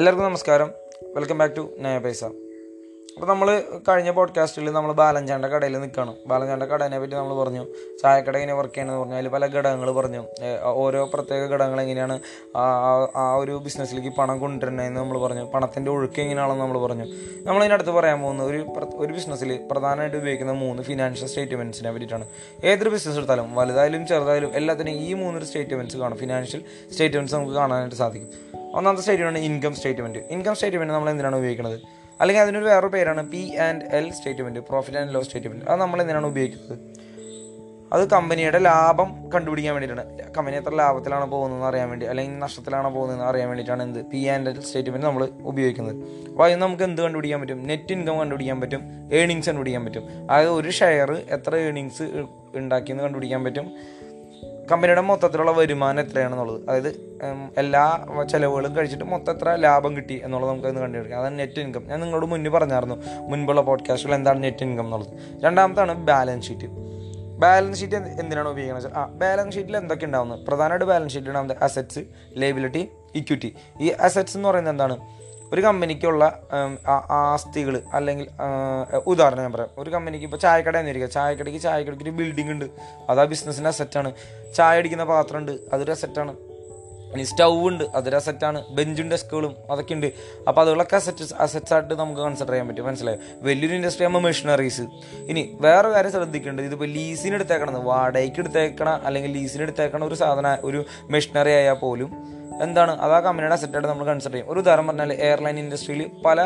എല്ലാവർക്കും നമസ്കാരം. Welcome back to നയ പൈസ അപ്പോൾ നമ്മൾ കഴിഞ്ഞ പോഡ്കാസ്റ്റിൽ നമ്മൾ ബാലഞ്ചാണ്ട കടയിൽ നിൽക്കുകയാണ് ബാലഞ്ചാണ്ട കടേനെ പറ്റി നമ്മൾ പറഞ്ഞു. ചായക്കട എങ്ങനെ വർക്ക് ചെയ്യണമെന്ന് പറഞ്ഞു. അതിൽ പല ഘടകങ്ങൾ പറഞ്ഞു. ഓരോ പ്രത്യേക ഘടകങ്ങൾ എങ്ങനെയാണ് ആ ഒരു ബിസിനസ്സിലേക്ക് പണം കൊണ്ടുവരുന്നതെന്ന് നമ്മൾ പറഞ്ഞു. പണത്തിന്റെ ഒഴുക്ക് എങ്ങനെയാണെന്ന് നമ്മൾ പറഞ്ഞു. നമ്മൾ നമ്മളതിനടുത്ത് പറയാൻ പോകുന്ന ഒരു ഒരു ബിസിനസ്സിൽ പ്രധാനമായിട്ട് ഉപയോഗിക്കുന്ന മൂന്ന് ഫിനാൻഷ്യൽ സ്റ്റേറ്റ്മെന്റ്സിനെ പറ്റിയിട്ടാണ്. ഏതൊരു ബിസിനസ് എടുത്താലും വലുതായാലും ചെറുതായാലും എല്ലാത്തിനും ഈ മൂന്നൊരു സ്റ്റേറ്റ്മെന്റ്സ് കാണും. ഫിനാൻഷ്യൽ സ്റ്റേറ്റ്മെന്റ്സ് നമുക്ക് കാണാനായിട്ട് സാധിക്കും. ഒന്നാമത്തെ statement income statement income statement നമ്മൾ എന്തിനാണ് ഉപയോഗിക്കുന്നത്? അല്ലെങ്കിൽ അതിനൊരു വേറെ പേരാണ് P and L statement profit and loss statement അത് നമ്മൾ എന്തിനാണ് ഉപയോഗിക്കുന്നത്? അത് കമ്പനിയുടെ ലാഭം കണ്ടുപിടിക്കാൻ വേണ്ടിയിട്ടാണ്. കമ്പനി എത്ര ലാഭത്തിലാണ് പോകുന്നതെന്ന് അറിയാൻ വേണ്ടി അല്ലെങ്കിൽ നഷ്ടത്തിലാണ് പോകുന്നതെന്ന് അറിയാൻ വേണ്ടിയിട്ടാണ് എന്ത്? പി ആൻഡ് എൽ സ്റ്റേറ്റ്മെന്റ് നമ്മൾ ഉപയോഗിക്കുന്നത്. അപ്പോൾ അതിന് നമുക്ക് എന്ത് കണ്ടുപിടിക്കാൻ പറ്റും? നെറ്റ് ഇൻകം കണ്ടുപിടിക്കാൻ പറ്റും. ഏണിങ്സ് കണ്ടുപിടിക്കാൻ പറ്റും. അതായത് ഒരു ഷെയർ എത്ര ഏണിങ്സ് ഉണ്ടാക്കിയെന്ന് കണ്ടുപിടിക്കാൻ പറ്റും? കമ്പനിയുടെ മൊത്തത്തിലുള്ള വരുമാനം എത്രയാണെന്നുള്ളത്. അതായത് എല്ലാ ചിലവുകളും കഴിച്ചിട്ട് മൊത്തം എത്ര ലാഭം കിട്ടി എന്നുള്ളത് നമുക്ക് ഇന്ന് കണ്ടുപിടിക്കാം. അതാണ് നെറ്റ് ഇൻകം ഞാൻ നിങ്ങളോട് മുന്നേ പറഞ്ഞായിരുന്നു മുൻപുള്ള പോഡ്കാസ്റ്റിൽ എന്താണ് നെറ്റ് ഇൻകം എന്നുള്ളത്. രണ്ടാമത്താണ് ബാലൻസ് ഷീറ്റ് ബാലൻസ് ഷീറ്റ് എന്തിനാണ് ഉപയോഗിക്കുന്നത് ആ ബാലൻസ് ഷീറ്റിൽ എന്തൊക്കെ ഉണ്ടാവുന്നത് പ്രധാനമായിട്ട് ബാലൻസ് ഷീറ്റിൽ ഉണ്ടാവുന്നത് അസറ്റ്സ് ലേബിലിറ്റി ഇക്വിറ്റി ഈ അസറ്റ്സ് എന്ന് പറയുന്നത് എന്താണ്? ഒരു കമ്പനിക്കുള്ള ആസ്തികൾ അല്ലെങ്കിൽ ഉദാഹരണം ഞാൻ പറയാം. ഒരു കമ്പനിക്ക് ഇപ്പോൾ ചായക്കട എന്നിരിക്കുക ചായക്കടയ്ക്ക് ചായക്കടയ്ക്ക് ഒരു ബിൽഡിംഗ് ഉണ്ട്. അത് ആ ബിസിനസ്സിന്റെ അസറ്റാണ് ചായ അടിക്കുന്ന പാത്രം ഉണ്ട്. അതൊരു അസറ്റാണ് ഇനി സ്റ്റൗ ഉണ്ട്. അതൊരു അസറ്റാണ് ബെഞ്ചും ഡെസ്കുകളും അതൊക്കെ ഉണ്ട്. അപ്പോൾ അതുകളൊക്കെ അസറ്റ് അസറ്റ്സ് ആയിട്ട് നമുക്ക് കൺസിഡർ ചെയ്യാൻ പറ്റും. മനസ്സിലായോ? വലിയൊരു ഇൻഡസ്ട്രി ആകുമ്പോൾ മെഷീനറീസ് ഇനി വേറെ കാര്യം ശ്രദ്ധിക്കേണ്ടത്. ഇതിപ്പോൾ ലീസിന് എടുത്തേക്കണത്. വാടകയ്ക്ക് എടുത്തേക്കണ അല്ലെങ്കിൽ ലീസിന് എടുത്തേക്കണ ഒരു സാധന ഒരു മെഷീനറി ആയാൽ പോലും എന്താണ്? അത് ആ കമ്പനിയുടെ അസറ്റായിട്ട് നമ്മൾ കൺസിഡർ ചെയ്യും. ഒരു ഉദാഹരണം പറഞ്ഞാൽ എയർലൈൻ ഇൻഡസ്ട്രിയിൽ പല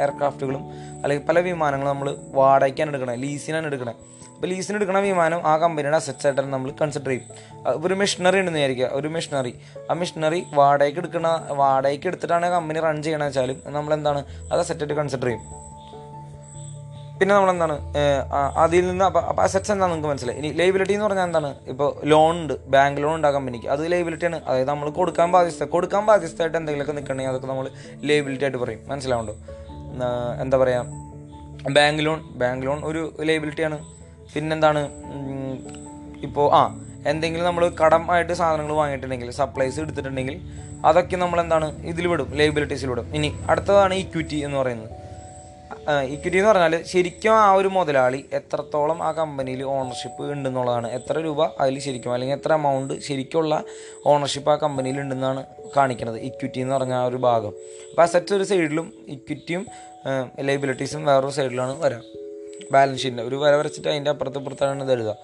എയർക്രാഫ്റ്റുകളും അല്ലെങ്കിൽ പല വിമാനങ്ങളും നമ്മൾ വാടകയ്ക്കാണ് എടുക്കണത് ലീസിനാണ് എടുക്കണത് അപ്പോൾ ലീസിന് എടുക്കുന്ന വിമാനം ആ കമ്പനിയുടെ അസറ്റ്സ് ആയിട്ടാണ് നമ്മൾ കൺസിഡർ ചെയ്യും. ഒരു മെഷീനറി ഉണ്ടെന്ന് വിചാരിക്കുക ഒരു മെഷീനറി ആ മെഷീനറി വാടകയ്ക്ക് എടുക്കുന്ന വാടകയ്ക്ക് എടുത്തിട്ടാണ് കമ്പനി റൺ ചെയ്യണമെന്ന് വെച്ചാലും നമ്മൾ എന്താണ് അത് അസറ്റായിട്ട് കൺസിഡർ ചെയ്യും. പിന്നെ നമ്മൾ എന്താണ് അതിൽ നിന്ന് അപ്പോൾ അസെറ്റ്സ് എന്താണെന്ന് നിങ്ങൾക്ക് മനസ്സിലായി. ഇനി ലൈബിലിറ്റി എന്ന് പറഞ്ഞാൽ എന്താണ് ഇപ്പോൾ ലോൺ ഉണ്ട് ബാങ്ക് ലോൺ ഉണ്ട് ആ കമ്പനിക്ക് അത് ലൈബിലിറ്റിയാണ് അതായത് നമ്മൾ കൊടുക്കാൻ ബാധ്യസ്ഥ കൊടുക്കാൻ ബാധ്യസ്ഥയായിട്ട് എന്തെങ്കിലുമൊക്കെ നിൽക്കണമെങ്കിൽ അതൊക്കെ നമ്മൾ ലൈബിലിറ്റി ആയിട്ട് പറയും. മനസ്സിലാവുണ്ടോ എന്താ പറയുക ബാങ്ക് ലോൺ ബാങ്ക് ലോൺ ഒരു ലൈബിലിറ്റിയാണ് പിന്നെന്താണ് ഇപ്പോൾ ആ എന്തെങ്കിലും നമ്മൾ കടം ആയിട്ട് സാധനങ്ങൾ വാങ്ങിയിട്ടുണ്ടെങ്കിൽ സപ്ലൈസ് എടുത്തിട്ടുണ്ടെങ്കിൽ അതൊക്കെ നമ്മൾ എന്താണ് ഇതിൽ വിടും ലൈബിലിറ്റീസിൽ വിടും. ഇനി അടുത്തതാണ് ഇക്വിറ്റി എന്ന് പറയുന്നത്. ഇക്വിറ്റി എന്ന് പറഞ്ഞാൽ ശരിക്കും ആ ഒരു മുതലാളി എത്രത്തോളം ആ കമ്പനിയിൽ ഓണർഷിപ്പ് ഉണ്ടെന്നുള്ളതാണ്. എത്ര രൂപ അതിൽ ശരിക്കും അല്ലെങ്കിൽ എത്ര എമൗണ്ട് ശരിക്കുള്ള ഓണർഷിപ്പ് ആ കമ്പനിയിൽ ഉണ്ടെന്നാണ് കാണിക്കുന്നത് ഇക്വിറ്റി എന്ന് പറഞ്ഞ ആ ഒരു ഭാഗം. അപ്പോൾ അസറ്റ്സ് ഒരു സൈഡിലും ഇക്വിറ്റിയും ലൈബിലിറ്റീസും വേറൊരു സൈഡിലാണ് വരാം. ബാലൻസ് ഷീറ്റിന്റെ ഒരു വര വരച്ചിട്ട് അതിന്റെ അപ്പുറത്ത് ഇപ്പുറത്താണ് ഇത് എഴുതുക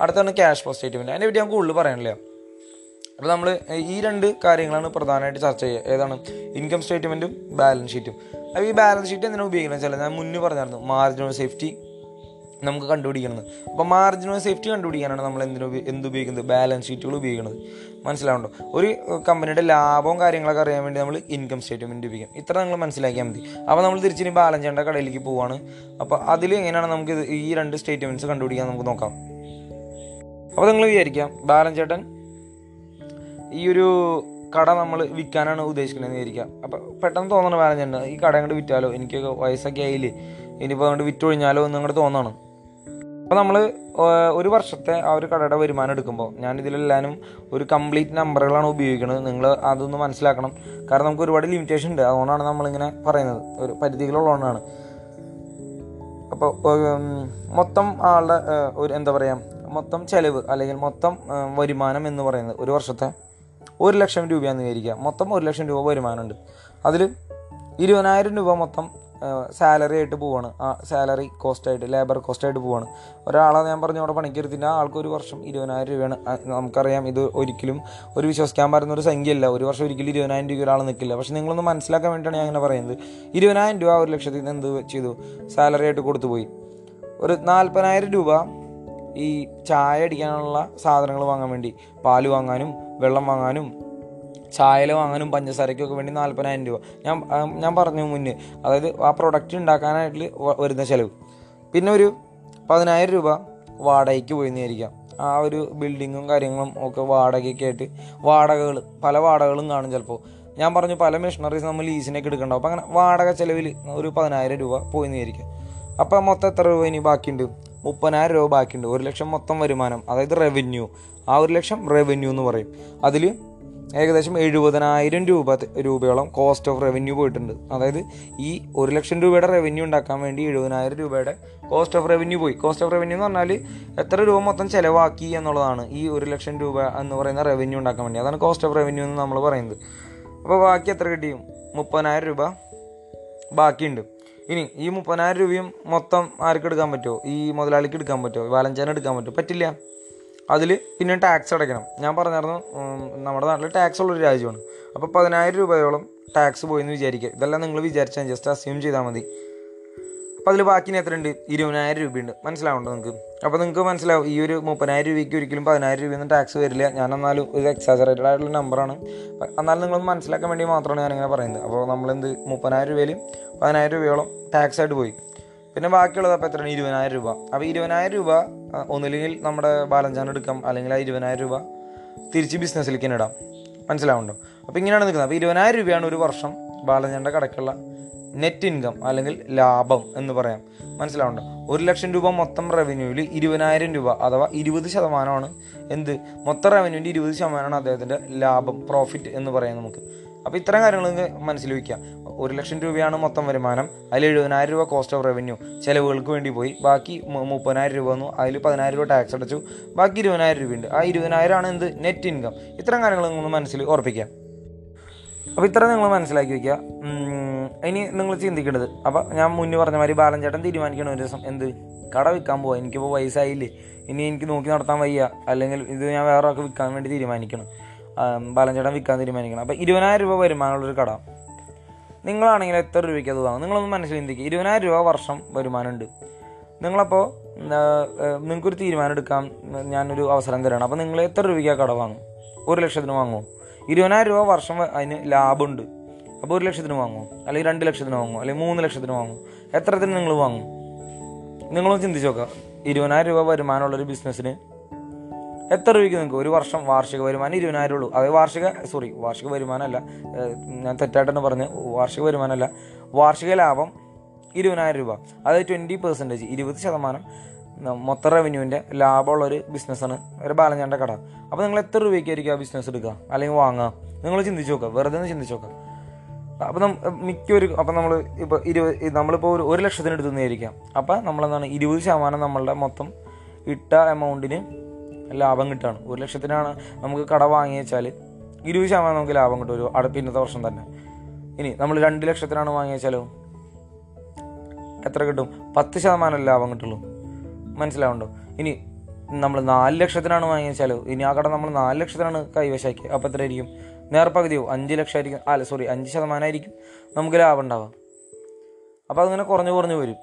അടുത്താണ് ക്യാഷ് ഫ്ലോ സ്റ്റേറ്റ്മെന്റ് അതിനെ പറ്റി ഞാൻ കൂടുതൽ പറയാനില്ല അപ്പോൾ നമ്മൾ ഈ രണ്ട് കാര്യങ്ങളാണ് പ്രധാനമായിട്ട് ചർച്ച ചെയ്യുക. ഏതാണ്? ഇൻകം സ്റ്റേറ്റ്മെന്റും ബാലൻസ് ഷീറ്റും അപ്പോൾ ഈ ബാലൻസ് ഷീറ്റ് എന്തിനാണ് ഉപയോഗിക്കുന്നത് വെച്ചാൽ ഞാൻ മുന്നേ പറഞ്ഞായിരുന്നു മാർജിൻ ഓഫ് സേഫ്റ്റി നമുക്ക് കണ്ടുപിടിക്കുന്നത് അപ്പോൾ മാർജിൻ ഓഫ് സേഫ്റ്റി കണ്ടുപിടിക്കാനാണ് നമ്മൾ എന്തിനു എന്ത് ഉപയോഗിക്കുന്നത്? ബാലൻസ് ഷീറ്റുകൾ ഉപയോഗിക്കുന്നത് മനസ്സിലാവുണ്ടോ ഒരു കമ്പനിയുടെ ലാഭവും കാര്യങ്ങളൊക്കെ അറിയാൻ വേണ്ടി നമ്മൾ ഇൻകം സ്റ്റേറ്റ്മെന്റ് ഉപയോഗിക്കും ഇത്ര നിങ്ങൾ മനസ്സിലാക്കിയാൽ മതി. അപ്പോൾ നമ്മൾ തിരിച്ചിനി ബാലൻസ് ചെയ്യേണ്ട കടയിലേക്ക് പോവാണ്. അപ്പോൾ അതിൽ എങ്ങനെയാണ് നമുക്ക് ഈ രണ്ട് സ്റ്റേറ്റ്മെന്റ്സ് കണ്ടുപിടിക്കാൻ നമുക്ക് നോക്കാം. അപ്പോൾ നിങ്ങൾ വിചാരിക്കാം ബാലൻസ് ചേട്ടൻ ഈ ഒരു കട നമ്മൾ വിൽക്കാനാണ് ഉദ്ദേശിക്കുന്നത് വിചാരിക്കുക. അപ്പോൾ പെട്ടെന്ന് തോന്നണം വേറെ ഞാൻ ഈ കട അങ്ങോട്ട് വിറ്റാലോ? എനിക്കൊക്കെ വയസ്സൊക്കെ ആയില്ലേ? ഇനിയിപ്പോൾ അങ്ങോട്ട് വിറ്റൊഴിഞ്ഞാലോ എന്ന് അങ്ങോട്ട് തോന്നണം. അപ്പോൾ നമ്മൾ ഒരു വർഷത്തെ ആ ഒരു കടയുടെ വരുമാനം എടുക്കുമ്പോൾ ഞാൻ ഇതിലെല്ലാനും ഒരു കംപ്ലീറ്റ് നമ്പറുകളാണ് ഉപയോഗിക്കുന്നത് നിങ്ങൾ അതൊന്ന് മനസ്സിലാക്കണം. കാരണം നമുക്ക് ഒരുപാട് ലിമിറ്റേഷൻ ഉണ്ട്. അതുകൊണ്ടാണ് നമ്മളിങ്ങനെ പറയുന്നത്. ഒരു പരിധികളുള്ളതുകൊണ്ടാണ്. അപ്പോൾ മൊത്തം ആളുടെ ഒരു എന്താ പറയുക മൊത്തം ചെലവ് അല്ലെങ്കിൽ മൊത്തം വരുമാനം എന്ന് പറയുന്നത് ഒരു വർഷത്തെ ഒരു ലക്ഷം രൂപയാണെന്ന് വിചാരിക്കുക. മൊത്തം ഒരു ലക്ഷം രൂപ വരുമാനമുണ്ട്. അതിൽ ഇരുപതിനായിരം രൂപ മൊത്തം സാലറി ആയിട്ട് പോവാണ്. ആ സാലറി കോസ്റ്റായിട്ട് ലേബർ കോസ്റ്റായിട്ട് പോവാണ്. ഒരാളെ ഞാൻ പറഞ്ഞ അവിടെ പണിക്കെടുത്തിട്ട് ആ ആൾക്ക് ഒരു വർഷം ഇരുപതിനായിരം രൂപയാണ്. നമുക്കറിയാം ഇത് ഒരിക്കലും ഒരു വിശ്വസിക്കാൻ പറ്റുന്ന ഒരു സംഖ്യയല്ല. ഒരു വർഷം ഒരിക്കലും ഇരുപതിനായിരം രൂപ ഒരാൾ നിൽക്കില്ല. പക്ഷെ നിങ്ങളൊന്ന് മനസ്സിലാക്കാൻ വേണ്ടിയിട്ടാണ് ഞാൻ അങ്ങനെ പറയുന്നത്. ഇരുപതിനായിരം രൂപ ഒരു ലക്ഷത്തിൽ നിന്ന് എന്ത് ചെയ്തു? സാലറി ആയിട്ട് കൊടുത്തു പോയി. ഒരു നാൽപ്പതിനായിരം രൂപ ഈ ചായ അടിക്കാനുള്ള സാധനങ്ങൾ വാങ്ങാൻ വേണ്ടി പാൽ വാങ്ങാനും വെള്ളം വാങ്ങാനും ചായല വാങ്ങാനും പഞ്ചസാരയ്ക്കൊക്കെ വേണ്ടി നാൽപ്പതിനായിരം രൂപ. ഞാൻ ഞാൻ പറഞ്ഞു മുന്നേ അതായത് ആ പ്രൊഡക്റ്റ് ഉണ്ടാക്കാനായിട്ട് വരുന്ന ചിലവ്. പിന്നെ ഒരു പതിനായിരം രൂപ വാടകയ്ക്ക് പോയി നേരിക്കാം ആ ഒരു ബിൽഡിങ്ങും കാര്യങ്ങളും ഒക്കെ വാടകയ്ക്ക് ആയിട്ട് വാടകകൾ പല വാടകകളും കാണും ചിലപ്പോൾ ഞാൻ പറഞ്ഞു പല മെഷീനറീസ് നമ്മൾ ലീസിനൊക്കെ എടുക്കണ്ടാവും. അപ്പോൾ അങ്ങനെ വാടക ചിലവിൽ ഒരു പതിനായിരം രൂപ പോയി നേരിക്കാം അപ്പോൾ മൊത്തം എത്ര രൂപ ഇനി ബാക്കിയുണ്ട്? മുപ്പതിനായിരം രൂപ ബാക്കിയുണ്ട്. ഒരു ലക്ഷം മൊത്തം വരുമാനം അതായത് റവന്യൂ ആ ഒരു ലക്ഷം റവന്യൂ എന്ന് പറയും. അതിൽ ഏകദേശം എഴുപതിനായിരം രൂപ രൂപയോളം കോസ്റ്റ് ഓഫ് റവന്യൂ പോയിട്ടുണ്ട്. അതായത് ഈ ഒരു ലക്ഷം രൂപയുടെ റവന്യൂ ഉണ്ടാക്കാൻ വേണ്ടി എഴുപതിനായിരം രൂപയുടെ കോസ്റ്റ് ഓഫ് റവന്യൂ പോയി. കോസ്റ്റ് ഓഫ് റവന്യൂ എന്ന് പറഞ്ഞാൽ എത്ര രൂപ മൊത്തം ചിലവാക്കി എന്നുള്ളതാണ് ഈ ഒരു ലക്ഷം രൂപ എന്ന് പറയുന്ന റവന്യൂ ഉണ്ടാക്കാൻ വേണ്ടി. അതാണ് കോസ്റ്റ് ഓഫ് റവന്യൂ എന്ന് നമ്മൾ പറയുന്നത്. അപ്പോൾ ബാക്കി എത്ര കിട്ടിയും? മുപ്പതിനായിരം രൂപ ബാക്കിയുണ്ട്. ഇനി ഈ മുപ്പതിനായിരം രൂപയും മൊത്തം ആർക്ക് എടുക്കാൻ പറ്റുമോ ഈ മുതലാളിക്ക് എടുക്കാൻ പറ്റുമോ വാലഞ്ചാൻ എടുക്കാൻ പറ്റുമോ പറ്റില്ല. അതിൽ പിന്നെ ടാക്സ് അടയ്ക്കണം. ഞാൻ പറഞ്ഞായിരുന്നു നമ്മുടെ നാട്ടിൽ ടാക്സ് ഉള്ളൊരു രാജ്യമാണ്. അപ്പോൾ പതിനായിരം രൂപയോളം ടാക്സ് പോയെന്ന് വിചാരിക്കുക. ഇതെല്ലാം നിങ്ങൾ വിചാരിച്ചാൽ ജസ്റ്റ് അസ്യൂം ചെയ്താൽ മതി. അപ്പോൾ അതിൽ ബാക്കിന് എത്ര ഉണ്ട് ഇരുപതിനായിരം രൂപയുണ്ട്. മനസ്സിലാവുണ്ടോ നിങ്ങൾക്ക് അപ്പോൾ നിങ്ങൾക്ക് മനസ്സിലാവും ഈ ഒരു മുപ്പതിനായിരം രൂപയ്ക്ക് ഒരിക്കലും പതിനായിരം രൂപയൊന്നും ടാക്സ് വരില്ല. ഞാൻ എന്നാലും ഒരു എക്സാജറേറ്റഡ് ആയിട്ടുള്ള നമ്പറാണ് എന്നാലും നിങ്ങളൊന്ന് മനസ്സിലാക്കാൻ വേണ്ടി മാത്രമാണ് ഞാനിങ്ങനെ പറയുന്നത്. അപ്പോൾ നമ്മളെന്ത് മുപ്പതിനായിരം രൂപയിലും പതിനായിരം രൂപയോളം ടാക്സ് ആയിട്ട് പോയി. പിന്നെ ബാക്കിയുള്ളത് അപ്പോൾ എത്രയാണ്? ഇരുപതിനായിരം രൂപ. അപ്പോൾ ഇരുപതിനായിരം രൂപ ഒന്നില്ലെങ്കിൽ നമ്മുടെ ബാലൻസാണ് എടുക്കാം. അല്ലെങ്കിൽ ആ ഇരുപതിനായിരം രൂപ തിരിച്ച് ബിസിനസ്സിലേക്ക് തന്നെ ഇടാം. മനസ്സിലാവുണ്ടോ? അപ്പോൾ ഇങ്ങനെയാണ് നിൽക്കുന്നത്. അപ്പോൾ ഇരുപതിനായിരം രൂപയാണ് ഒരു വർഷം ബാലഞ്ചാന്റെ കടക്കുള്ള നെറ്റ് ഇൻകം അല്ലെങ്കിൽ ലാഭം എന്ന് പറയാം. മനസ്സിലാവുന്നുണ്ടോ? ഒരു ലക്ഷം രൂപ മൊത്തം റവന്യൂവിൽ ഇരുപതിനായിരം രൂപ അഥവാ ഇരുപത് ശതമാനമാണ്. എന്ത്? മൊത്തം റവന്യൂവിന്റെ ഇരുപത് ശതമാനമാണ് അദ്ദേഹത്തിന്റെ ലാഭം പ്രോഫിറ്റ് എന്ന് പറയാം നമുക്ക്. അപ്പോൾ ഇത്തരം കാര്യങ്ങൾ മനസ്സിൽ വയ്ക്കാം ഒരു ലക്ഷം രൂപയാണ് മൊത്തം വരുമാനം. അതിൽ എഴുപതിനായിരം രൂപ കോസ്റ്റ് ഓഫ് റവന്യൂ ചിലവുകൾക്ക് വേണ്ടി പോയി. ബാക്കി മുപ്പതിനായിരം രൂപ വന്നു. അതിൽ പതിനായിരം രൂപ ടാക്സ് അടച്ചു. ബാക്കി ഇരുപതിനായിരം രൂപയുണ്ട്. ആ ഇരുപതിനായിരം ആണ് എന്ത്? നെറ്റ് ഇൻകം ഇത്തരം കാര്യങ്ങൾ മനസ്സിൽ ഉറപ്പിക്കാം അപ്പോൾ ഇത്ര നിങ്ങൾ മനസ്സിലാക്കി വയ്ക്കുക ഇനി നിങ്ങൾ ചിന്തിക്കേണ്ടത്. അപ്പോൾ ഞാൻ മുന്നേ പറഞ്ഞ മാതിരി ബാലൻ ചേട്ടൻ തീരുമാനിക്കണം ഒരു ദിവസം. എന്ത്? കട വിൽക്കാൻ പോവാ. എനിക്കിപ്പോൾ വയസ്സായില്ലേ. ഇനി എനിക്ക് നോക്കി നടത്താൻ വയ്യ. അല്ലെങ്കിൽ ഇത് ഞാൻ വേറെ ആൾക്ക് വിൽക്കാൻ വേണ്ടി തീരുമാനിക്കണം. ബാലൻ ചേട്ടൻ വിൽക്കാൻ തീരുമാനിക്കണം. അപ്പോൾ ഇരുപതിനായിരം രൂപ വരുമാനമുള്ളൊരു കട. നിങ്ങളാണെങ്കിൽ എത്ര രൂപയ്ക്ക് അത് വാങ്ങും? നിങ്ങളൊന്ന് മനസ്സിൽ ചിന്തിക്കുക ഇരുപതിനായിരം രൂപ വർഷം വരുമാനമുണ്ട്. നിങ്ങളപ്പോൾ നിങ്ങൾക്കൊരു തീരുമാനം എടുക്കാം. ഞാനൊരു അവസരം തരണം. അപ്പോൾ നിങ്ങൾ എത്ര രൂപയ്ക്ക് ആ കട വാങ്ങും? ഒരു ലക്ഷത്തിന് വാങ്ങുമോ ഇരുപതിനായിരം രൂപ വർഷം അതിന് ലാഭമുണ്ട് അപ്പോൾ ഒരു ലക്ഷത്തിന് വാങ്ങും അല്ലെങ്കിൽ രണ്ട് ലക്ഷത്തിന് വാങ്ങും അല്ലെങ്കിൽ മൂന്ന് ലക്ഷത്തിന് വാങ്ങും എത്രത്തിന് നിങ്ങൾ വാങ്ങും? നിങ്ങളൊന്ന് ചിന്തിച്ച് നോക്കുക ഇരുപതിനായിരം രൂപ വരുമാനമുള്ളൊരു ബിസിനസ്സിന് എത്ര രൂപയ്ക്ക് നിങ്ങൾക്ക് ഒരു വർഷം വാർഷിക വരുമാനം ഇരുപതിനായിരം ഉള്ളൂ. അത് വാർഷിക സോറി വാർഷിക വരുമാനമല്ല. ഞാൻ തെറ്റായിട്ടാണ് പറഞ്ഞത് വാർഷിക വരുമാനമല്ല. വാർഷിക ലാഭം ഇരുപതിനായിരം രൂപ. അതായത് ട്വന്റി പെർസെന്റേജ് ഇരുപത് ശതമാനം മൊത്തം റവന്യൂവിന്റെ ലാഭമുള്ള ഒരു ബിസിനസ്സാണ് ഒരു ബാലഞ്ചാന്റെ കട. അപ്പോൾ നിങ്ങൾ എത്ര രൂപയ്ക്കായിരിക്കും ആ ബിസിനസ് എടുക്കുക? അല്ലെങ്കിൽ വാങ്ങുക? നിങ്ങൾ ചിന്തിച്ച് നോക്കുക. വെറുതെ ഒന്ന് ചിന്തിച്ച് നോക്കുക. അപ്പോൾ മിക്കൊരു അപ്പോൾ നമ്മൾ ഇപ്പോൾ ഇരുപത് നമ്മളിപ്പോൾ ഒരു ഒരു ലക്ഷത്തിന് എടുത്തുന്നതായിരിക്കാം അപ്പം നമ്മളെന്താണ്? ഇരുപത് ശതമാനം നമ്മളുടെ മൊത്തം ഇട്ട എമൗണ്ടിന് ലാഭം കിട്ടുകയാണ്. ഒരു ലക്ഷത്തിനാണ് നമുക്ക് കട വാങ്ങി വെച്ചാൽ ഇരുപത് ശതമാനം നമുക്ക് ലാഭം കിട്ടും. ഒരു അടുത്ത ഇന്നത്തെ വർഷം തന്നെ. ഇനി നമ്മൾ രണ്ട് ലക്ഷത്തിനാണ് വാങ്ങി വെച്ചാലോ എത്ര കിട്ടും? പത്ത് ശതമാനം ലാഭം കിട്ടുള്ളൂ. മനസ്സിലാവുണ്ടോ? ഇനി നമ്മൾ നാല് ലക്ഷത്തിനാണ് വാങ്ങിച്ചാലോ ഇനി ആ കട നമ്മൾ നാല് ലക്ഷത്തിനാണ് കൈവശാക്കി അപ്പോൾ എത്രയായിരിക്കും നേർപ്പകുതിയോ അഞ്ച് ലക്ഷമായിരിക്കും അല്ല സോറി അഞ്ച് ശതമാനമായിരിക്കും നമുക്ക് ലാഭം ഉണ്ടാവാം. അപ്പോൾ അതിങ്ങനെ കുറഞ്ഞു കുറഞ്ഞു വരും.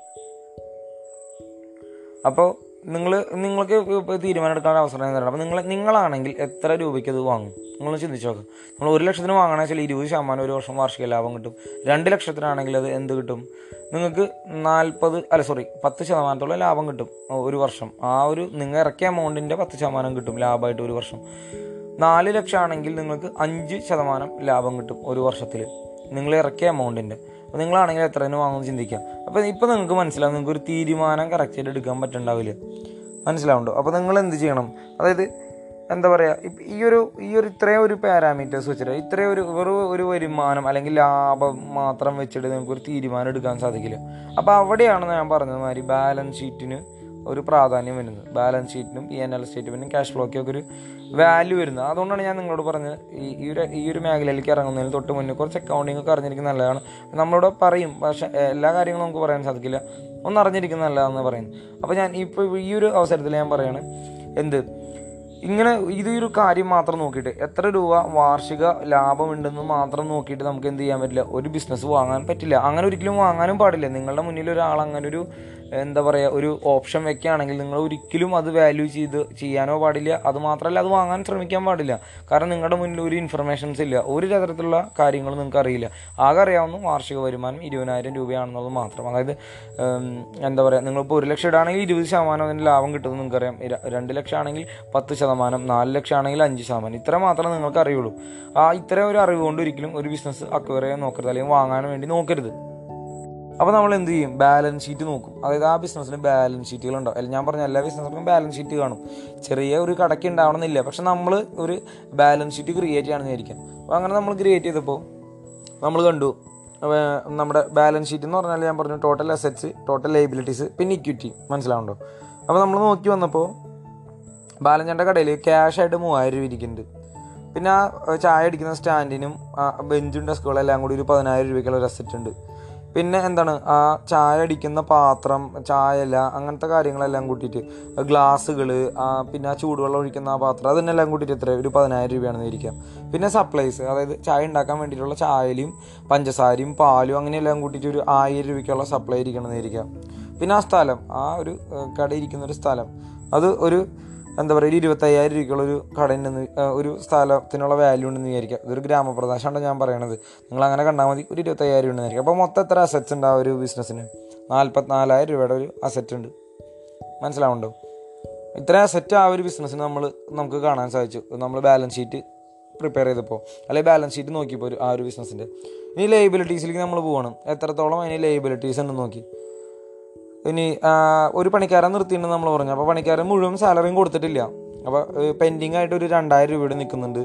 അപ്പോൾ നിങ്ങൾ നിങ്ങൾക്ക് തീരുമാനം എടുക്കാൻ അവസരം തരണം അപ്പോൾ നിങ്ങൾ നിങ്ങളാണെങ്കിൽ എത്ര രൂപയ്ക്ക് അത് വാങ്ങും? നിങ്ങൾ ചിന്തിച്ച് നോക്കുക നമ്മൾ ഒരു ലക്ഷത്തിന് വാങ്ങണമെന്ന് വെച്ചാൽ ഇരുപത് ശതമാനം ഒരു വർഷം വാർഷിക ലാഭം കിട്ടും. രണ്ട് ലക്ഷത്തിനാണെങ്കിൽ അത് എന്ത് കിട്ടും? നിങ്ങൾക്ക് നാൽപ്പത് അല്ല സോറി പത്ത് ശതമാനത്തോളം ലാഭം കിട്ടും ഒരു വർഷം. ആ ഒരു നിങ്ങൾ ഇറക്കിയ എമൗണ്ടിന്റെ പത്ത് ശതമാനം കിട്ടും ലാഭമായിട്ട് ഒരു വർഷം. നാല് ലക്ഷം ആണെങ്കിൽ നിങ്ങൾക്ക് അഞ്ച് ശതമാനം ലാഭം കിട്ടും ഒരു വർഷത്തിൽ നിങ്ങൾ ഇറക്കിയ എമൗണ്ടിന്റെ അപ്പോൾ നിങ്ങളാണെങ്കിൽ എത്ര തന്നെ വാങ്ങുമെന്ന് ചിന്തിക്കാം. അപ്പോൾ ഇപ്പോൾ നിങ്ങൾക്ക് മനസ്സിലാവും നിങ്ങൾക്ക് ഒരു തീരുമാനം കറക്റ്റായിട്ട് എടുക്കാൻ പറ്റുന്നുണ്ടാവില്ല. മനസ്സിലാവുണ്ടോ അപ്പോൾ നിങ്ങൾ എന്ത് ചെയ്യണം? അതായത് എന്താ പറയുക ഈ ഒരു ഈ ഒരു ഇത്രയും ഒരു പാരാമീറ്റേഴ്സ് വെച്ചിട്ട് ഇത്രയും ഒരു വെറും ഒരു വരുമാനം അല്ലെങ്കിൽ ലാഭം മാത്രം വെച്ചിട്ട് നിങ്ങൾക്ക് ഒരു തീരുമാനം എടുക്കാൻ സാധിക്കില്ല. അപ്പോൾ അവിടെയാണ് ഞാൻ പറഞ്ഞത് മാതിരി ബാലൻസ് ഷീറ്റിന് ഒരു പ്രാധാന്യം വരുന്നത്. ബാലൻസ് ഷീറ്റിനും പി എൻ എൽ സ്റ്റേറ്റ്മെന്റും ക്യാഷ് ഫ്ലോയ്ക്കും ഒക്കെ ഒരു വാല്യൂ വരുന്നത്. അതുകൊണ്ടാണ് ഞാൻ നിങ്ങളോട് പറഞ്ഞത് ഈ ഈ ഒരു ഈ ഒരു മേഖലയിലേക്ക് ഇറങ്ങുന്നതിന് തൊട്ട് മുന്നേ കുറച്ച് അക്കൗണ്ടിങ് ഒക്കെ അറിഞ്ഞിരിക്കുന്നത് നല്ലതാണ്. നമ്മളോട് പറയും പക്ഷേ എല്ലാ കാര്യങ്ങളും നമുക്ക് പറയാൻ സാധിക്കില്ല. ഒന്ന് അറിഞ്ഞിരിക്കുന്ന നല്ലതാണെന്ന് പറയുന്നത് അപ്പോൾ ഞാൻ ഇപ്പോൾ ഈ ഒരു അവസരത്തിൽ ഞാൻ പറയുകയാണ് എന്ത്? ഇങ്ങനെ ഇത് ഒരു കാര്യം മാത്രം നോക്കിയിട്ട് എത്ര രൂപ വാർഷിക ലാഭമുണ്ടെന്ന് മാത്രം നോക്കിയിട്ട് നമുക്ക് എന്ത് ചെയ്യാൻ പറ്റില്ല? ഒരു ബിസിനസ് വാങ്ങാൻ പറ്റില്ല. അങ്ങനെ ഒരിക്കലും വാങ്ങാനും പാടില്ല. നിങ്ങളുടെ മുന്നിൽ ഒരാൾ അങ്ങനെ ഒരു എന്താ പറയുക ഒരു ഓപ്ഷൻ വെക്കുകയാണെങ്കിൽ നിങ്ങൾ ഒരിക്കലും അത് വാല്യൂ ചെയ്ത് ചെയ്യാനോ പാടില്ല. അത് മാത്രമല്ല അത് വാങ്ങാൻ ശ്രമിക്കാൻ പാടില്ല. കാരണം നിങ്ങളുടെ മുന്നിൽ ഒരു ഇൻഫർമേഷൻസ് ഇല്ല. ഒരു തരത്തിലുള്ള കാര്യങ്ങളും നിങ്ങൾക്ക് അറിയില്ല. ആകെ അറിയാവുന്ന വാർഷിക വരുമാനം ഇരുപതിനായിരം രൂപയാണെന്നുള്ളത് മാത്രം. അതായത് എന്താ പറയുക നിങ്ങളിപ്പോൾ ഒരു ലക്ഷം ഇടാണെങ്കിൽ ഇരുപത് ശതമാനം അതിന് ലാഭം കിട്ടുമെന്ന് നിങ്ങൾക്കറിയാം. രണ്ട് ലക്ഷം ആണെങ്കിൽ പത്ത് ശതമാനം നാല് ലക്ഷം ആണെങ്കിൽ അഞ്ച് ശതമാനം. ഇത്ര മാത്രമേ നിങ്ങൾക്ക് അറിയുള്ളൂ ആ ഇത്രയും ഒരു അറിവ് കൊണ്ട് ഒരിക്കലും ഒരു ബിസിനസ് അക്വയർ ചെയ്യാൻ നോക്കരുത്. അല്ലെങ്കിൽ വാങ്ങാൻ വേണ്ടി നോക്കരുത്. അപ്പോൾ നമ്മൾ എന്ത് ചെയ്യും? ബാലൻസ് ഷീറ്റ് നോക്കും. അതായത് ആ ബിസിനസ്സിന് ബാലൻസ് ഷീറ്റുകൾ ഉണ്ടാവും അല്ല ഞാൻ പറഞ്ഞ എല്ലാ ബിസിനസ്സിനും ബാലൻസ് ഷീറ്റ് കാണും. ചെറിയ ഒരു കടയ്ക്ക് ഉണ്ടാവണമെന്നില്ല. പക്ഷെ നമ്മൾ ഒരു ബാലൻസ് ഷീറ്റ് ക്രിയേറ്റ് ചെയ്യണമെന്ന് വിചാരിക്കാം. അപ്പോൾ അങ്ങനെ നമ്മൾ ക്രിയേറ്റ് ചെയ്തപ്പോൾ നമ്മൾ കണ്ടു. നമ്മുടെ ബാലൻസ് ഷീറ്റ് എന്ന് പറഞ്ഞാൽ ഞാൻ പറഞ്ഞു ടോട്ടൽ അസറ്റ്സ് ടോട്ടൽ ലൈബിലിറ്റീസ് പിന്നെ ഇക്വിറ്റി മനസ്സിലാവുണ്ടോ അപ്പോൾ നമ്മൾ നോക്കി വന്നപ്പോൾ ബാലഞ്ചന്റെ കടയിൽ ക്യാഷ് ആയിട്ട് മൂവായിരം രൂപ ഇരിക്കുന്നുണ്ട്. പിന്നെ ആ ചായ അടിക്കുന്ന സ്റ്റാൻഡിനും ബെഞ്ചും ഡെസ്കുകളും എല്ലാം കൂടി ഒരു പതിനായിരം രൂപയ്ക്കുള്ള ഒരു അസറ്റ് ഉണ്ട്. പിന്നെ എന്താണ് ആ ചായ അടിക്കുന്ന പാത്രം ചായല അങ്ങനത്തെ കാര്യങ്ങളെല്ലാം കൂട്ടിയിട്ട് ഗ്ലാസ്സുകൾ പിന്നെ ആ ചൂടുവെള്ളം ഒഴിക്കുന്ന ആ പാത്രം അതിനെല്ലാം കൂട്ടിയിട്ട് എത്ര ഒരു പതിനായിരം രൂപയാണെന്ന് ഇരിക്കാം പിന്നെ സപ്ലൈസ് അതായത് ചായ ഉണ്ടാക്കാൻ വേണ്ടിയിട്ടുള്ള ചായലും പഞ്ചസാരയും പാലും അങ്ങനെയെല്ലാം കൂട്ടിയിട്ട് ഒരു ആയിരം രൂപയ്ക്കുള്ള സപ്ലൈ ഇരിക്കണമെന്ന് ഇരിക്കാം പിന്നെ ആ സ്ഥലം ആ ഒരു കട ഇരിക്കുന്ന ഒരു സ്ഥലം. അത് ഒരു എന്താ പറയുക ഒരു ഇരുപത്തയ്യായിരം രൂപയ്ക്കുള്ള ഒരു ഉണ്ടെന്ന് ഒരു സ്ഥലത്തിനുള്ള വാല്യൂ ഉണ്ടെന്ന് വിചാരിക്കാം. ഇതൊരു ഗ്രാമപ്രദേശമാണ് ഞാൻ പറയണത്. നിങ്ങൾ അങ്ങനെ കണ്ടാൽ മതി ഒരു ഇരുപത്തയ്യായിരം ഉണ്ടെന്ന് വിചാരിക്കാം. അപ്പോൾ മൊത്തം എത്ര അസറ്റ്സ് ഉണ്ട് ആ ഒരു ബിസിനസ്സിന് നാൽപ്പത്തിനാലായിരം രൂപയുടെ ഒരു അസറ്റ് ഉണ്ട്. മനസ്സിലാവുണ്ടോ ഇത്ര അസറ്റ് ആ ഒരു ബിസിനസ്സിന് നമ്മൾ നമുക്ക് കാണാൻ സാധിച്ചു. നമ്മൾ ബാലൻസ് ഷീറ്റ് പ്രിപ്പയർ ചെയ്തപ്പോൾ അല്ലെങ്കിൽ ബാലൻസ് ഷീറ്റ് നോക്കിയപ്പോൾ ആ ഒരു ബിസിനസ്സിന്റെ ഇനി ലേബിലിറ്റീസിലേക്ക് നമ്മൾ പോകണം എത്രത്തോളം അതിന് ലയബിലിറ്റീസ് ഉണ്ടെന്ന് നോക്കി. ഇനി ഒരു പണിക്കാരൻ നിർത്തിയിട്ടുണ്ട് നമ്മൾ പറഞ്ഞു. അപ്പോൾ പണിക്കാരൻ മുഴുവൻ സാലറിയും കൊടുത്തിട്ടില്ല. അപ്പോൾ പെൻഡിങ് ആയിട്ട് ഒരു രണ്ടായിരം രൂപയുടെ നിൽക്കുന്നുണ്ട്.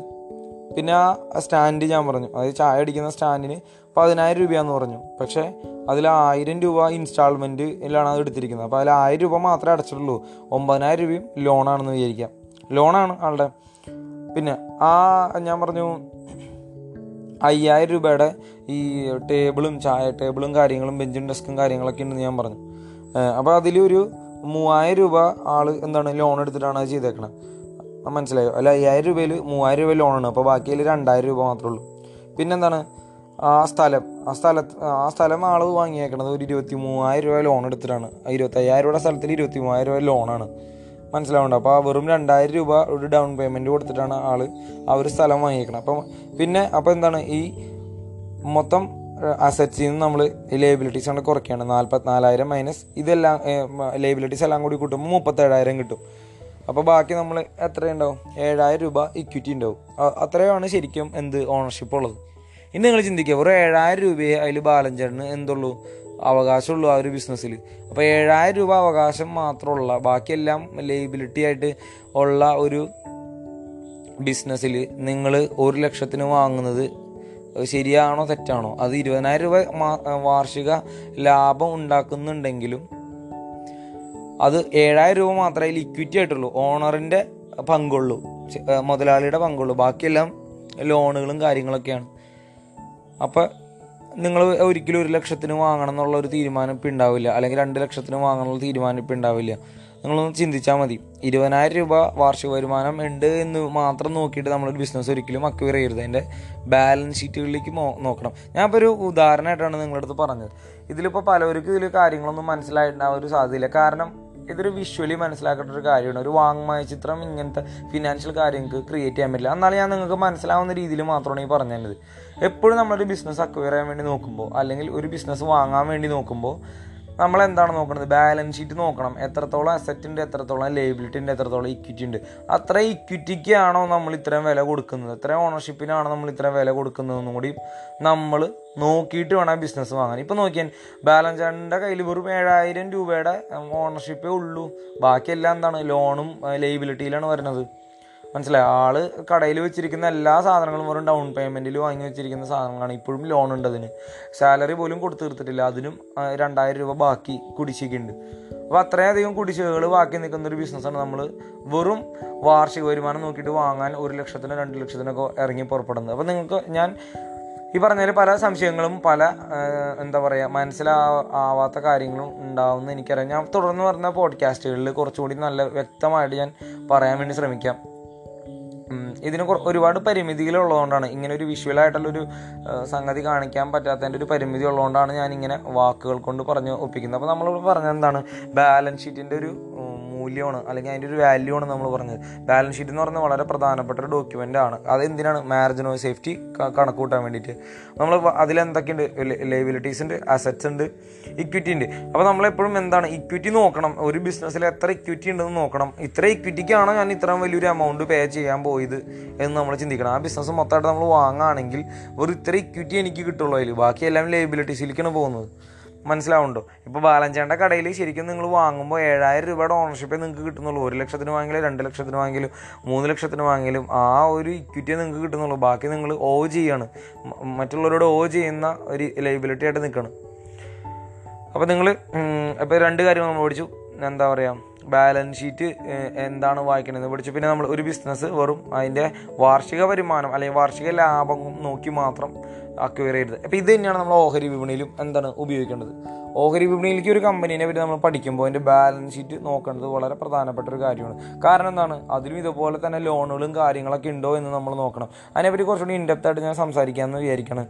പിന്നെ ആ സ്റ്റാൻഡ് ഞാൻ പറഞ്ഞു. അതായത് ചായ അടിക്കുന്ന സ്റ്റാൻഡിന് പതിനായിരം രൂപയാന്ന് പറഞ്ഞു. പക്ഷേ അതിൽ ആയിരം രൂപ ഇൻസ്റ്റാൾമെന്റിലാണ് അത് എടുത്തിരിക്കുന്നത്. അപ്പോൾ അതിൽ ആയിരം രൂപ മാത്രമേ അടച്ചിട്ടുള്ളൂ. ഒമ്പതിനായിരം രൂപയും ലോണാണെന്ന് വിചാരിക്കാം. ലോണാണ് ആളുടെ. പിന്നെ ആ ഞാൻ പറഞ്ഞു അയ്യായിരം രൂപയുടെ ഈ ടേബിളും ചായ ടേബിളും കാര്യങ്ങളും ബെഞ്ചും ഡെസ്കും കാര്യങ്ങളൊക്കെ ഉണ്ടെന്ന് ഞാൻ പറഞ്ഞു. അപ്പോൾ അതിലൊരു മൂവായിരം രൂപ ആൾ എന്താണ് ലോൺ എടുത്തിട്ടാണ് അത് ചെയ്തേക്കണത് മനസ്സിലായോ? അല്ല അയ്യായിരം രൂപയിൽ മൂവായിരം രൂപ ലോണാണ് അപ്പോൾ ബാക്കിയിൽ രണ്ടായിരം രൂപ മാത്രമേ ഉള്ളൂ. പിന്നെന്താണ്? ആ സ്ഥലം ആ സ്ഥലത്ത് ആ സ്ഥലം ആൾ വാങ്ങിയേക്കണത് ഒരു ഇരുപത്തി മൂവായിരം രൂപ ലോൺ എടുത്തിട്ടാണ്. ഇരുപത്തയ്യായിരം രൂപയുടെ സ്ഥലത്തിൽ ഇരുപത്തി മൂവായിരം രൂപ ലോണാണ് മനസ്സിലാവുന്നുണ്ട് അപ്പോൾ ആ വെറും രണ്ടായിരം രൂപ ഒരു ഡൗൺ പേയ്മെന്റ് കൊടുത്തിട്ടാണ് ആൾ ആ ഒരു സ്ഥലം വാങ്ങിയേക്കണം. അപ്പം പിന്നെ അപ്പോൾ എന്താണ്? ഈ മൊത്തം അസറ്റ്സിൽ നിന്ന് നമ്മൾ ലേബിലിറ്റീസ് ആണ് കുറയ്ക്കുകയാണ് നാൽപ്പത്തിനാലായിരം മൈനസ് ഇതെല്ലാം ലേബിലിറ്റീസ് എല്ലാം കൂടി കൂട്ടുമ്പോൾ മുപ്പത്തേഴായിരം കിട്ടും. അപ്പോൾ ബാക്കി നമ്മൾ എത്രയുണ്ടാവും? ഏഴായിരം രൂപ ഇക്വിറ്റി ഉണ്ടാവും. അത്രയാണ് ശരിക്കും എന്ത് ഓണർഷിപ്പ് ഉള്ളത്. ഇനി നിങ്ങൾ ചിന്തിക്കുക ഒരു ഏഴായിരം രൂപയെ അതിൽ ബാലഞ്ചേട്ടന് എന്തുള്ളൂ? അവകാശമുള്ളൂ ആ ഒരു ബിസിനസ്സിൽ അപ്പോൾ ഏഴായിരം രൂപ അവകാശം മാത്രമുള്ള ബാക്കിയെല്ലാം ലേബിലിറ്റി ആയിട്ട് ഉള്ള ഒരു ബിസിനസ്സിൽ നിങ്ങൾ ഒരു ലക്ഷത്തിന് വാങ്ങുന്നത് ശരിയാണോ തെറ്റാണോ? അത് ഇരുപതിനായിരം രൂപ വാർഷിക ലാഭം ഉണ്ടാക്കുന്നുണ്ടെങ്കിലും അത് ഏഴായിരം രൂപ മാത്രമേ ലിക്വിറ്റി ആയിട്ടുള്ളൂ. ഓണറിന്റെ പങ്കുള്ളൂ. മുതലാളിയുടെ പങ്കുള്ളൂ. ബാക്കിയെല്ലാം ലോണുകളും കാര്യങ്ങളൊക്കെയാണ്. അപ്പോൾ നിങ്ങൾ ഒരിക്കലും ഒരു ലക്ഷത്തിന് വാങ്ങണം എന്നുള്ള ഒരു തീരുമാനം ഇപ്പം ഉണ്ടാവില്ല. അല്ലെങ്കിൽ രണ്ട് ലക്ഷത്തിന് വാങ്ങണം തീരുമാനം ഇപ്പം ഉണ്ടാവില്ല. നിങ്ങളൊന്ന് ചിന്തിച്ചാൽ മതി. ഇരുപതിനായിരം രൂപ വാർഷിക വരുമാനം ഉണ്ട് എന്ന് മാത്രം നോക്കിയിട്ട് നമ്മളൊരു ബിസിനസ് ഒരിക്കലും അക്വയർ ചെയ്യരുത്. അതിന്റെ ബാലൻസ് ഷീറ്റുകളിലേക്ക് നോക്കണം. ഞാൻ ഇപ്പോൾ ഒരു ഉദാഹരണമായിട്ടാണ് നിങ്ങളുടെ അടുത്ത് പറഞ്ഞത്. ഇതിലിപ്പോൾ പലവർക്കും ഇതിൽ കാര്യങ്ങളൊന്നും മനസ്സിലായിട്ടുണ്ടാവാൻ ഒരു സാധ്യതയില്ല. കാരണം ഇതൊരു വിഷ്വലി മനസ്സിലാക്കേണ്ട ഒരു കാര്യമാണ്. ഒരു വാങ്മയ ചിത്രം ഇങ്ങനത്തെ ഫിനാൻഷ്യൽ കാര്യങ്ങൾക്ക് ക്രിയേറ്റ് ചെയ്യാൻ പറ്റില്ല. എന്നാലും ഞാൻ നിങ്ങൾക്ക് മനസ്സിലാവുന്ന രീതിയിൽ മാത്രമാണ് ഈ പറഞ്ഞു തന്നത് എപ്പോഴും നമ്മളൊരു ബിസിനസ് അക്വയർ ചെയ്യാൻ വേണ്ടി നോക്കുമ്പോൾ അല്ലെങ്കിൽ ഒരു ബിസിനസ് വാങ്ങാൻ വേണ്ടി നോക്കുമ്പോൾ നമ്മൾ എന്താണ് നോക്കുന്നത് ബാലൻസ് ഷീറ്റ് നോക്കണം. എത്രത്തോളം അസറ്റ് ഉണ്ട് എത്രത്തോളം ലേബിലിറ്റി ഉണ്ട് എത്രത്തോളം ഇക്വിറ്റി ഉണ്ട്. അത്ര ഇക്വിറ്റിക്കാണോ നമ്മൾ ഇത്രയും വില കൊടുക്കുന്നത്? എത്ര ഓണർഷിപ്പിനാണോ നമ്മൾ ഇത്രയും വില കൊടുക്കുന്നതെന്നും കൂടി നമ്മൾ നോക്കിയിട്ട് വേണം ബിസിനസ് വാങ്ങാൻ. ഇപ്പം നോക്കിയാൽ ബാലൻസ് ചാണ്ടിന്റെ കയ്യിൽ വെറും ഏഴായിരം രൂപയുടെ ഓണർഷിപ്പേ ഉള്ളൂ. ബാക്കിയെല്ലാം എന്താണ്? ലോണും ലൈബിലിറ്റിയിലാണ് വരുന്നത്. മനസ്സിലായി. ആൾ കടയിൽ വെച്ചിരിക്കുന്ന എല്ലാ സാധനങ്ങളും വെറും ഡൗൺ പേയ്മെന്റിൽ വാങ്ങി വെച്ചിരിക്കുന്ന സാധനങ്ങളാണ്. ഇപ്പോഴും ലോൺ ഉണ്ട് അതിന്. സാലറി പോലും കൊടുത്തു തീർത്തിട്ടില്ല. അതിനും രണ്ടായിരം രൂപ ബാക്കി കുടിശ്ശിക്കുണ്ട് അപ്പോൾ അത്രയധികം കുടിശ്ശികകൾ ബാക്കി നിൽക്കുന്ന ഒരു ബിസിനസ്സാണ് നമ്മൾ വെറും വാർഷിക വരുമാനം നോക്കിയിട്ട് വാങ്ങാൻ ഒരു ലക്ഷത്തിനോ രണ്ട് ലക്ഷത്തിനൊക്കെ ഇറങ്ങി പുറപ്പെടുന്നത്. അപ്പോൾ നിങ്ങൾക്ക് ഞാൻ ഈ പറഞ്ഞതിൽ പല സംശയങ്ങളും പല എന്താ പറയുക മനസ്സിലാവാത്ത കാര്യങ്ങളും ഉണ്ടാവുമെന്ന് എനിക്കറിയാം. ഞാൻ തുടർന്ന് പറഞ്ഞ പോഡ്കാസ്റ്റുകളിൽ കുറച്ചുകൂടി നല്ല വ്യക്തമായിട്ട് ഞാൻ പറയാൻ വേണ്ടി ശ്രമിക്കാം. ഇതിന് ഒരുപാട് പരിമിതികളുള്ളതുകൊണ്ടാണ്. ഇങ്ങനെ ഒരു ആ, സംഗതി കാണിക്കാൻ പറ്റാത്തതിന്റെ ഒരു പരിമിതി ഉള്ളതുകൊണ്ടാണ് ഞാൻ ഇങ്ങനെ വാക്കുകൾ കൊണ്ട് പറഞ്ഞ് ഒപ്പിക്കുന്നത്. അപ്പോൾ നമ്മൾ പറഞ്ഞത് എന്താണ്? ബാലൻസ് ഷീറ്റിന്റെ ഒരു മൂല്യമാണ് അല്ലെങ്കിൽ അതിന്റെ ഒരു വാല്യൂ ആണ് നമ്മൾ പറഞ്ഞത്. ബാലൻസ് ഷീറ്റ് എന്ന് പറഞ്ഞാൽ വളരെ പ്രധാനപ്പെട്ട ഒരു ഡോക്യുമെന്റ് ആണ്. അത് എന്തിനാണ്? മാരേജിനോ സേഫ്റ്റി കണക്ക് കൂട്ടാൻ വേണ്ടിയിട്ട്. നമ്മൾ അതിലെന്തൊക്കെയുണ്ട് ലൈബിലിറ്റീസ് ഉണ്ട് അസറ്റ്സ് ഉണ്ട് ഇക്വിറ്റി ഉണ്ട്. അപ്പോൾ നമ്മളെപ്പോഴും എന്താണ്? ഇക്വിറ്റി നോക്കണം. ഒരു ബിസിനസ്സിൽ എത്ര ഇക്വിറ്റി ഉണ്ടെന്ന് നോക്കണം. ഇത്ര ഇക്വിറ്റിക്കാണ് ഞാൻ ഇത്രയും വലിയൊരു എമൗണ്ട് പേ ചെയ്യാൻ പോയത് എന്ന് നമ്മൾ ചിന്തിക്കണം. ആ ബിസിനസ് മൊത്തമായിട്ട് നമ്മൾ വാങ്ങുകയാണെങ്കിൽ ഒരു ഇത്ര ഇക്വിറ്റി എനിക്ക് കിട്ടുള്ളൂ അതിൽ ബാക്കിയെല്ലാം ലൈബിലിറ്റീസിലേക്കാണ് പോകുന്നത്. മനസ്സിലാവുന്നുണ്ടോ ഇപ്പോൾ ബാലഞ്ചേണ്ട കടയിൽ ശരിക്കും നിങ്ങൾ വാങ്ങുമ്പോൾ ഏഴായിരം രൂപയുടെ ഓണർഷിപ്പേ നിങ്ങൾക്ക് കിട്ടുന്നുള്ളൂ. ഒരു ലക്ഷത്തിന് വാങ്ങിയാലും രണ്ട് ലക്ഷത്തിന് വാങ്ങിയാലും മൂന്ന് ലക്ഷത്തിന് വാങ്ങിയാലും ആ ഒരു ഇക്വിറ്റിയെ നിങ്ങൾക്ക് കിട്ടുന്നുള്ളൂ. ബാക്കി നിങ്ങൾ ഓ ചെയ്യാണ്. മറ്റുള്ളവരോട് ഓ ചെയ്യുന്ന ഒരു ലൈബിലിറ്റി ആയിട്ട് നിൽക്കണം അപ്പോൾ നിങ്ങൾ ഇപ്പോൾ രണ്ട് കാര്യങ്ങൾ നമ്മൾ പഠിച്ചു. എന്താ പറയുക ബാലൻസ് ഷീറ്റ് എന്താണ് വായിക്കണമെന്ന് പഠിച്ചു. പിന്നെ നമ്മൾ ഒരു ബിസിനസ് വെറും അതിന്റെ വാർഷിക വരുമാനം അല്ലെങ്കിൽ വാർഷിക ലാഭം നോക്കി മാത്രം അക്വയർ ചെയ്തത് അപ്പോൾ ഇത് തന്നെയാണ് നമ്മൾ ഓഹരി വിപണിയിലും എന്താണ് ഉപയോഗിക്കേണ്ടത്. ഓഹരി വിപണിയിലേക്ക് ഒരു കമ്പനീനെ പറ്റി നമ്മൾ പഠിക്കുമ്പോൾ അതിന്റെ ബാലൻസ് ഷീറ്റ് നോക്കേണ്ടത് വളരെ പ്രധാനപ്പെട്ട ഒരു കാര്യമാണ്. കാരണം എന്താണ്? അതിലും ഇതുപോലെ തന്നെ ലോണുകളും കാര്യങ്ങളൊക്കെ ഉണ്ടോ എന്ന് നമ്മൾ നോക്കണം. അതിനെപ്പറ്റി കുറച്ചുകൂടി ഇൻഡെപ്ത് ആയിട്ട് ഞാൻ സംസാരിക്കാമെന്ന് വിചാരിക്കണം.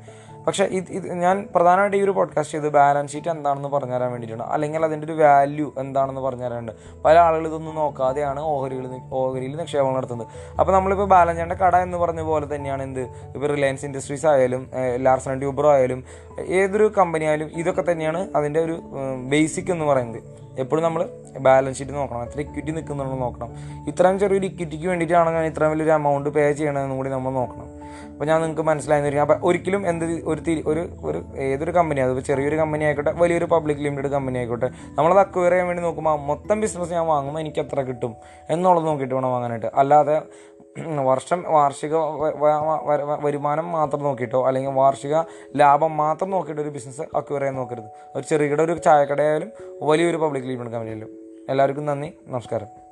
പക്ഷേ ഇത് ഇത് ഞാൻ പ്രധാനമായിട്ട് ഈ ഒരു പോഡ്കാസ്റ്റ് ചെയ്ത് ബാലൻസ് ഷീറ്റ് എന്താണെന്ന് പറഞ്ഞു തരാൻ വേണ്ടിയിട്ടാണ്. അല്ലെങ്കിൽ അതിന്റെ ഒരു വാല്യൂ എന്താണെന്ന് പറഞ്ഞു തരാനുണ്ട് പല ആളുകൾ ഇതൊന്നും നോക്കാതെയാണ് ഓഹരികൾ ഓഹരിയിൽ നിക്ഷേപങ്ങൾ നടത്തുന്നത്. അപ്പോൾ നമ്മളിപ്പോൾ ബാലൻസ് ചെയ്യേണ്ട കട എന്ന് പറഞ്ഞ പോലെ തന്നെയാണ് എന്ത്? ഇപ്പോൾ റിലയൻസ് ഇൻഡസ്ട്രീസ് ആയാലും ലാർസൺ ആൻഡ് ട്യൂബർ ആയാലും ഏതൊരു കമ്പനി ആയാലും ഇതൊക്കെ തന്നെയാണ് അതിന്റെ ഒരു ബേസിക് എന്ന് പറയുന്നത്. എപ്പോഴും നമ്മൾ ബാലൻസ് ഷീറ്റ് നോക്കണം. എത്ര ഇക്വിറ്റി നിൽക്കുന്നുണ്ടെന്ന് നോക്കണം. ഇത്രയും ചെറിയൊരു ഇക്വിറ്റിക്ക് വേണ്ടിയിട്ടാണ് ഇത്രയും വലിയൊരു എമൗണ്ട് പേ ചെയ്യണമെന്നും കൂടി നമ്മൾ നോക്കണം. അപ്പോൾ ഞാൻ നിങ്ങൾക്ക് മനസ്സിലായെന്ന് വരിക അപ്പോൾ ഒരിക്കലും എന്ത് ഒരു തിരി ഒരു ഒരു ഏതൊരു കമ്പനി അതിപ്പോൾ ചെറിയൊരു കമ്പനി ആയിക്കോട്ടെ വലിയൊരു പബ്ലിക് ലിമിറ്റഡ് കമ്പനി ആയിക്കോട്ടെ നമ്മളത് അക്വയർ ചെയ്യാൻ വേണ്ടി നോക്കുമ്പോൾ മൊത്തം ബിസിനസ് ഞാൻ വാങ്ങുമ്പോൾ എനിക്ക് എത്ര കിട്ടും എന്നുള്ളത് നോക്കിയിട്ട് വേണം വാങ്ങാനായിട്ട്. അല്ലാതെ വർഷം വാർഷിക വരുമാനം മാത്രം നോക്കിയിട്ടോ? അല്ലെങ്കിൽ വാർഷിക ലാഭം മാത്രം നോക്കിയിട്ട് ഒരു ബിസിനസ് ഒക്കെ ചെയ്യാൻ നോക്കരുത്. ഒരു ചെറുകിട ഒരു ചായക്കടയായാലും വലിയൊരു പബ്ലിക് ലിമിറ്റഡ് കമ്പനിയായാലും എല്ലാവർക്കും നന്ദി. നമസ്കാരം.